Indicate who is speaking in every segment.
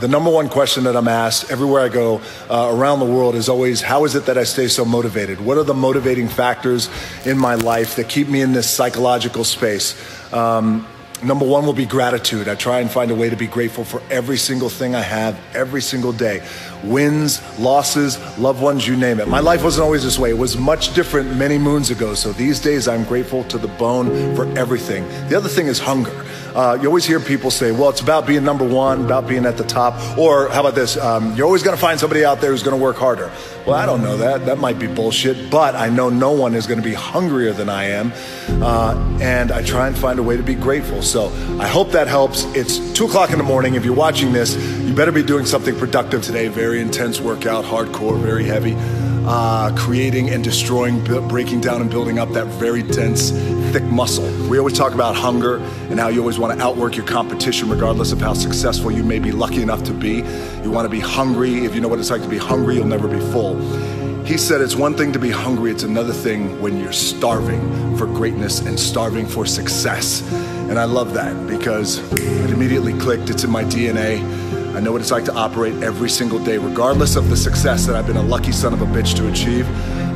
Speaker 1: The number one question that I'm asked everywhere I go uh, around the world is always, how is it that I stay so motivated? What are the motivating factors in my life that keep me in this psychological space? Um, Number one will be gratitude. I try and find a way to be grateful for every single thing I have every single day. Wins, losses, loved ones, you name it. My life wasn't always this way. It was much different many moons ago. So these days I'm grateful to the bone for everything. The other thing is hunger. Uh, you always hear people say, well, it's about being number one, about being at the top. Or how about this? Um, you're always going to find somebody out there who's going to work harder. Well, I don't know that. That might be bullshit. But I know no one is going to be hungrier than I am. Uh, and I try and find a way to be grateful. So I hope that helps. It's two o'clock in the morning. If you're watching this, you better be doing something productive today. Very intense workout, hardcore, very heavy. Uh, creating and destroying, breaking down and building up that very dense, thick muscle. We always talk about hunger and how you always want to outwork your competition, regardless of how successful you may be lucky enough to be. You want to be hungry. If you know what it's like to be hungry, you'll never be full. He said it's one thing to be hungry, it's another thing when you're starving for greatness and starving for success. And I love that because it immediately clicked, it's in my DNA. I know what it's like to operate every single day, regardless of the success that I've been a lucky son of a bitch to achieve.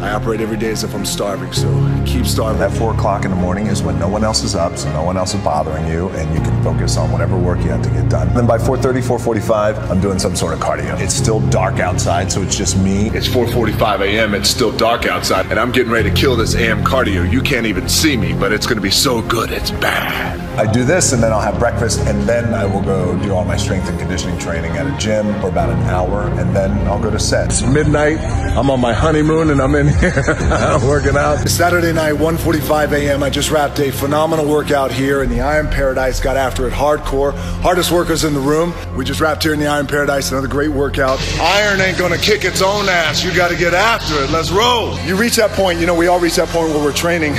Speaker 1: I operate every day as if I'm starving, so keep starving.
Speaker 2: At 4 o'clock in the morning is when no one else is up, so no one else is bothering you, and you can focus on whatever work you have to get done. Then by 4.30, 4.45, I'm doing some sort of cardio. It's still dark outside, so it's just me.
Speaker 3: It's 4.45 a.m., it's still dark outside, and I'm getting ready to kill this AM cardio. You can't even see me, but it's gonna be so good, it's bad.
Speaker 2: I do this, and then I'll have breakfast, and then I will go do all my strength and conditioning training at a gym for about an hour, and then I'll go to set.
Speaker 1: It's midnight, I'm on my honeymoon, and I'm in here working out. Saturday night, 1:45 a.m. I just wrapped a phenomenal workout here in the Iron Paradise. Got after it hardcore. Hardest workers in the room. We just wrapped here in the Iron Paradise. Another great workout. Iron ain't gonna kick its own ass. You got to get after it. Let's roll. You reach that point. You know, we all reach that point where we're training.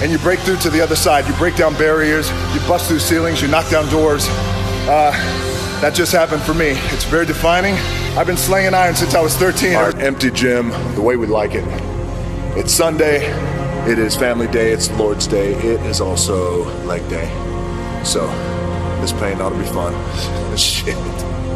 Speaker 1: And you break through to the other side. You break down barriers, you bust through ceilings, you knock down doors. Uh, that just happened for me. It's very defining. I've been slinging iron since I was 13. Our empty gym, the way we like it. It's Sunday, it is family day, it's Lord's Day, it is also leg day. So, this pain ought to be fun. Shit.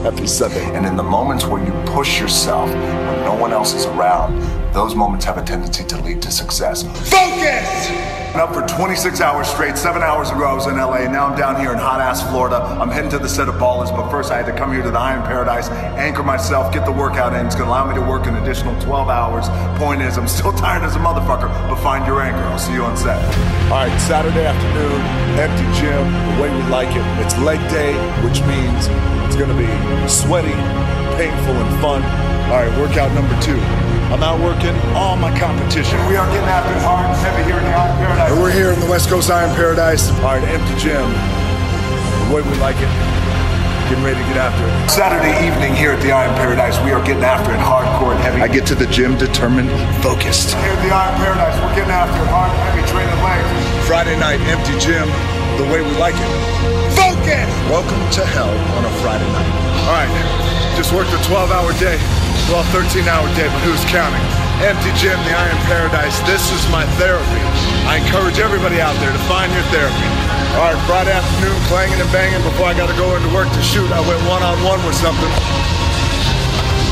Speaker 1: Happy Sunday.
Speaker 2: And in the moments where you push yourself when no one else is around, those moments have a tendency to lead to success.
Speaker 1: Focus! Up for 26 hours straight. Seven hours ago, I was in LA. Now I'm down here in hot ass Florida. I'm heading to the set of Ballers, but first I had to come here to the Iron Paradise, anchor myself, get the workout in. It's gonna allow me to work an additional 12 hours. Point is, I'm still tired as a motherfucker, but find your anchor. I'll see you on set. All right, Saturday afternoon, empty gym, the way we like it. It's leg day, which means it's gonna be sweaty, painful, and fun. All right, workout number two. I'm out working all my competition. We are getting after it hard and heavy here in the Iron Paradise. And we're here in the West Coast Iron Paradise. All right, empty gym. The way we like it. Getting ready to get after it. Saturday evening here at the Iron Paradise, we are getting after it hardcore and heavy. I get to the gym determined, focused. Here at the Iron Paradise, we're getting after it hard and heavy, training legs. Friday night, empty gym. The way we like it. Focus! Welcome to hell on a Friday night. All right, just worked a 12 hour day. Well, 13 hour day, but who's counting? Empty gym, the Iron Paradise. This is my therapy. I encourage everybody out there to find your therapy. All right, Friday afternoon, clanging and banging before I got to go into work to shoot. I went one on one with something.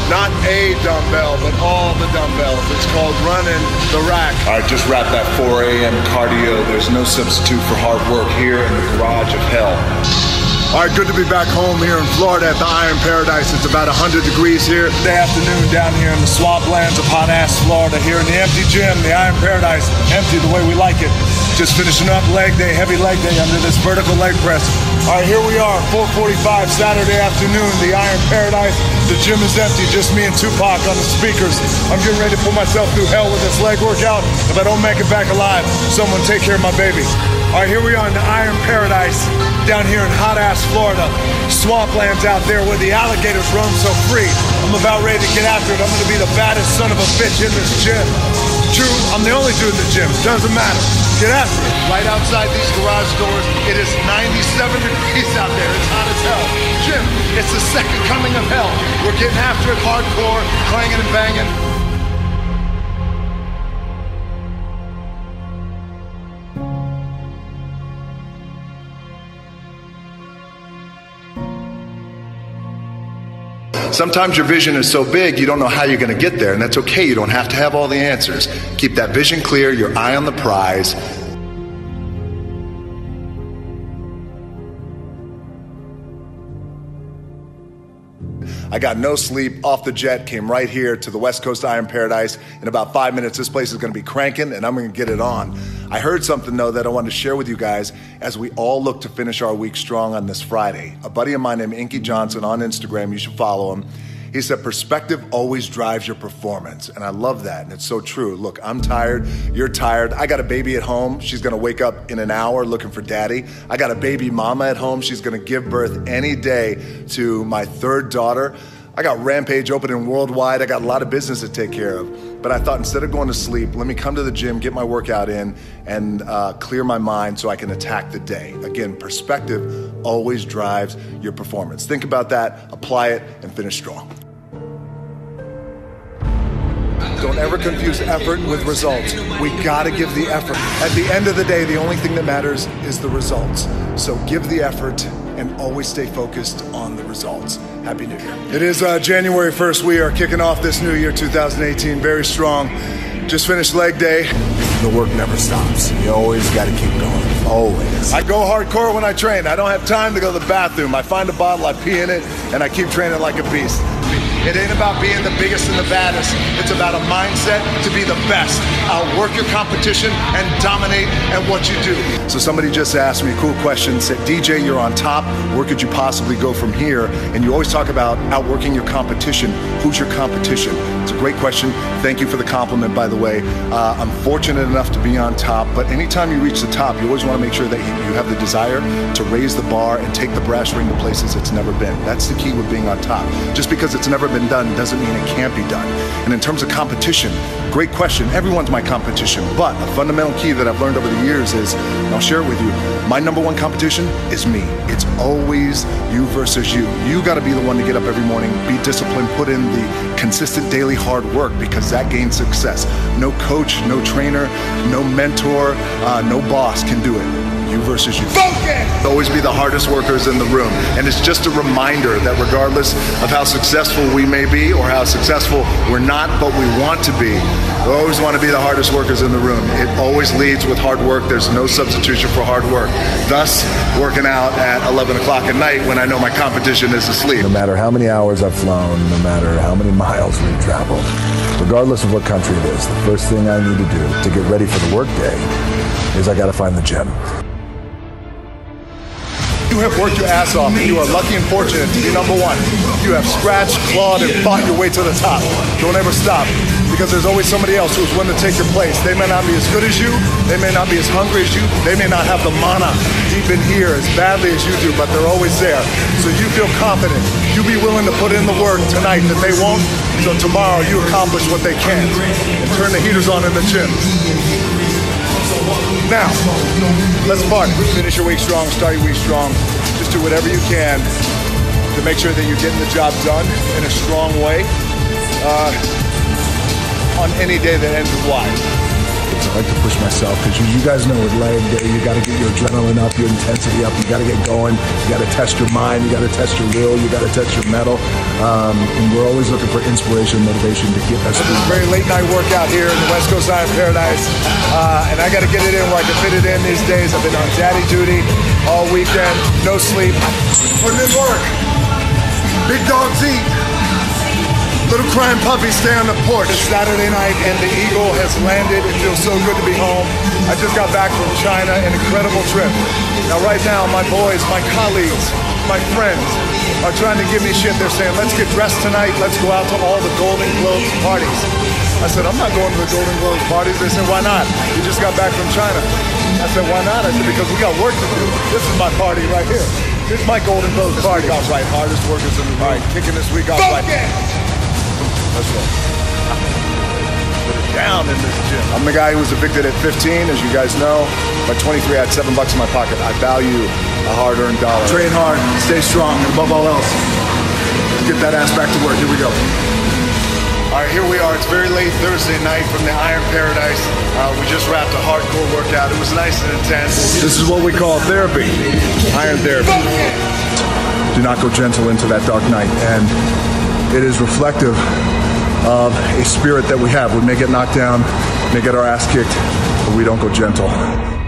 Speaker 1: Not a dumbbell, but all the dumbbells. It's called running the rack. All right, just wrap that 4 a.m. cardio. There's no substitute for hard work here in the garage of hell. All right, good to be back home here in Florida at the Iron Paradise. It's about 100 degrees here. Day afternoon down here in the swamplands of hot ass Florida, here in the empty gym, the Iron Paradise, empty the way we like it. Just finishing up leg day, heavy leg day under this vertical leg press. All right, here we are, 4:45 Saturday afternoon, the Iron Paradise. The gym is empty, just me and Tupac on the speakers. I'm getting ready to put myself through hell with this leg workout. If I don't make it back alive, someone take care of my baby. All right, here we are in the Iron Paradise down here in hot ass Florida. Swamplands out there where the alligators roam so free. I'm about ready to get after it. I'm to be the baddest son of a bitch in this gym. True, I'm the only dude in the gym. Doesn't matter. Get after it. Right outside these garage doors, it is 97 degrees out there. It's hot as hell. Jim, it's the second coming of hell. We're getting after it hardcore, clanging and banging. Sometimes your vision is so big you don't know how you're going to get there, and that's okay. You don't have to have all the answers. Keep that vision clear, your eye on the prize. I got no sleep, off the jet, came right here to the West Coast Iron Paradise. In about five minutes, this place is gonna be cranking and I'm gonna get it on. I heard something though that I wanted to share with you guys as we all look to finish our week strong on this Friday. A buddy of mine named Inky Johnson on Instagram, you should follow him. He said, perspective always drives your performance. And I love that. And it's so true. Look, I'm tired. You're tired. I got a baby at home. She's going to wake up in an hour looking for daddy. I got a baby mama at home. She's going to give birth any day to my third daughter. I got Rampage opening worldwide. I got a lot of business to take care of. But I thought instead of going to sleep, let me come to the gym, get my workout in, and uh, clear my mind so I can attack the day. Again, perspective always drives your performance. Think about that, apply it, and finish strong. Don't ever confuse effort with results. We gotta give the effort. At the end of the day, the only thing that matters is the results. So give the effort and always stay focused on the results. Happy New Year. It is uh, January 1st. We are kicking off this new year 2018 very strong. Just finished leg day.
Speaker 2: The work never stops. You always got to keep going. Always.
Speaker 1: I go hardcore when I train. I don't have time to go to the bathroom. I find a bottle, I pee in it, and I keep training like a beast. It ain't about being the biggest and the baddest. It's about a mindset to be the best. Outwork your competition and dominate at what you do. So somebody just asked me a cool question, said, DJ, you're on top. Where could you possibly go from here? And you always talk about outworking your competition. Who's your competition? It's a great question. Thank you for the compliment, by the way. Uh, I'm fortunate enough to be on top, but anytime you reach the top, you always want to make sure that you, you have the desire to raise the bar and take the brass ring to places it's never been. That's the key with being on top. Just because it's never been done doesn't mean it can't be done. And in terms of competition, great question. Everyone's my competition, but a fundamental key that I've learned over the years is, and I'll share it with you, my number one competition is me. It's always you versus you. You got to be the one to get up every morning, be disciplined, put in the consistent daily hard work because that gains success. No coach, no trainer, no mentor, uh, no boss can do it you versus you. Focus! Always be the hardest workers in the room. And it's just a reminder that regardless of how successful we may be or how successful we're not, but we want to be, we always want to be the hardest workers in the room. It always leads with hard work. There's no substitution for hard work. Thus, working out at 11 o'clock at night when I know my competition is asleep.
Speaker 2: No matter how many hours I've flown, no matter how many miles we've traveled, regardless of what country it is, the first thing I need to do to get ready for the workday is I got to find the gym.
Speaker 1: You have worked your ass off and you are lucky and fortunate to be number one. You have scratched, clawed, and fought your way to the top. Don't ever stop because there's always somebody else who's willing to take your place. They may not be as good as you, they may not be as hungry as you, they may not have the mana deep in here as badly as you do, but they're always there. So you feel confident. You be willing to put in the work tonight that they won't, so tomorrow you accomplish what they can't. And turn the heaters on in the gym. Now, let's party. Finish your week strong, start your week strong. Just do whatever you can to make sure that you're getting the job done in a strong way uh, on any day that ends with Y.
Speaker 2: I like to push myself because you, you, guys know with leg day, you got to get your adrenaline up, your intensity up. You got to get going. You got to test your mind. You got to test your will. You got to test your mettle. Um, and we're always looking for inspiration, motivation to get us through.
Speaker 1: Very late night workout here in the West Coast Iron Paradise, uh, and I got to get it in where I can fit it in these days. I've been on daddy duty all weekend, no sleep, putting in work. Big dogs eat. Little crying puppy stay on the porch. It's Saturday night and the Eagle has landed. It feels so good to be home. I just got back from China, an incredible trip. Now right now, my boys, my colleagues, my friends are trying to give me shit. They're saying, let's get dressed tonight. Let's go out to all the Golden Globes parties. I said, I'm not going to the Golden Globes parties. They said, why not? You just got back from China. I said, why not? I said, because we got work to do. This is my party right here. This is my Golden Globes party. Got right, hardest workers in the room. All right, kicking this week off right. Let's. Put it down in this gym. I'm the guy who was evicted at 15, as you guys know. By 23, I had seven bucks in my pocket. I value a hard-earned dollar. Train hard, stay strong, and above all else, get that ass back to work. Here we go. All right, here we are. It's very late Thursday night from the Iron Paradise. Uh, we just wrapped a hardcore workout. It was nice and intense. This is what we call therapy, iron therapy. Do not go gentle into that dark night. And
Speaker 2: it is reflective of a spirit that we have. We may get knocked down, may get our ass kicked, but we don't go gentle.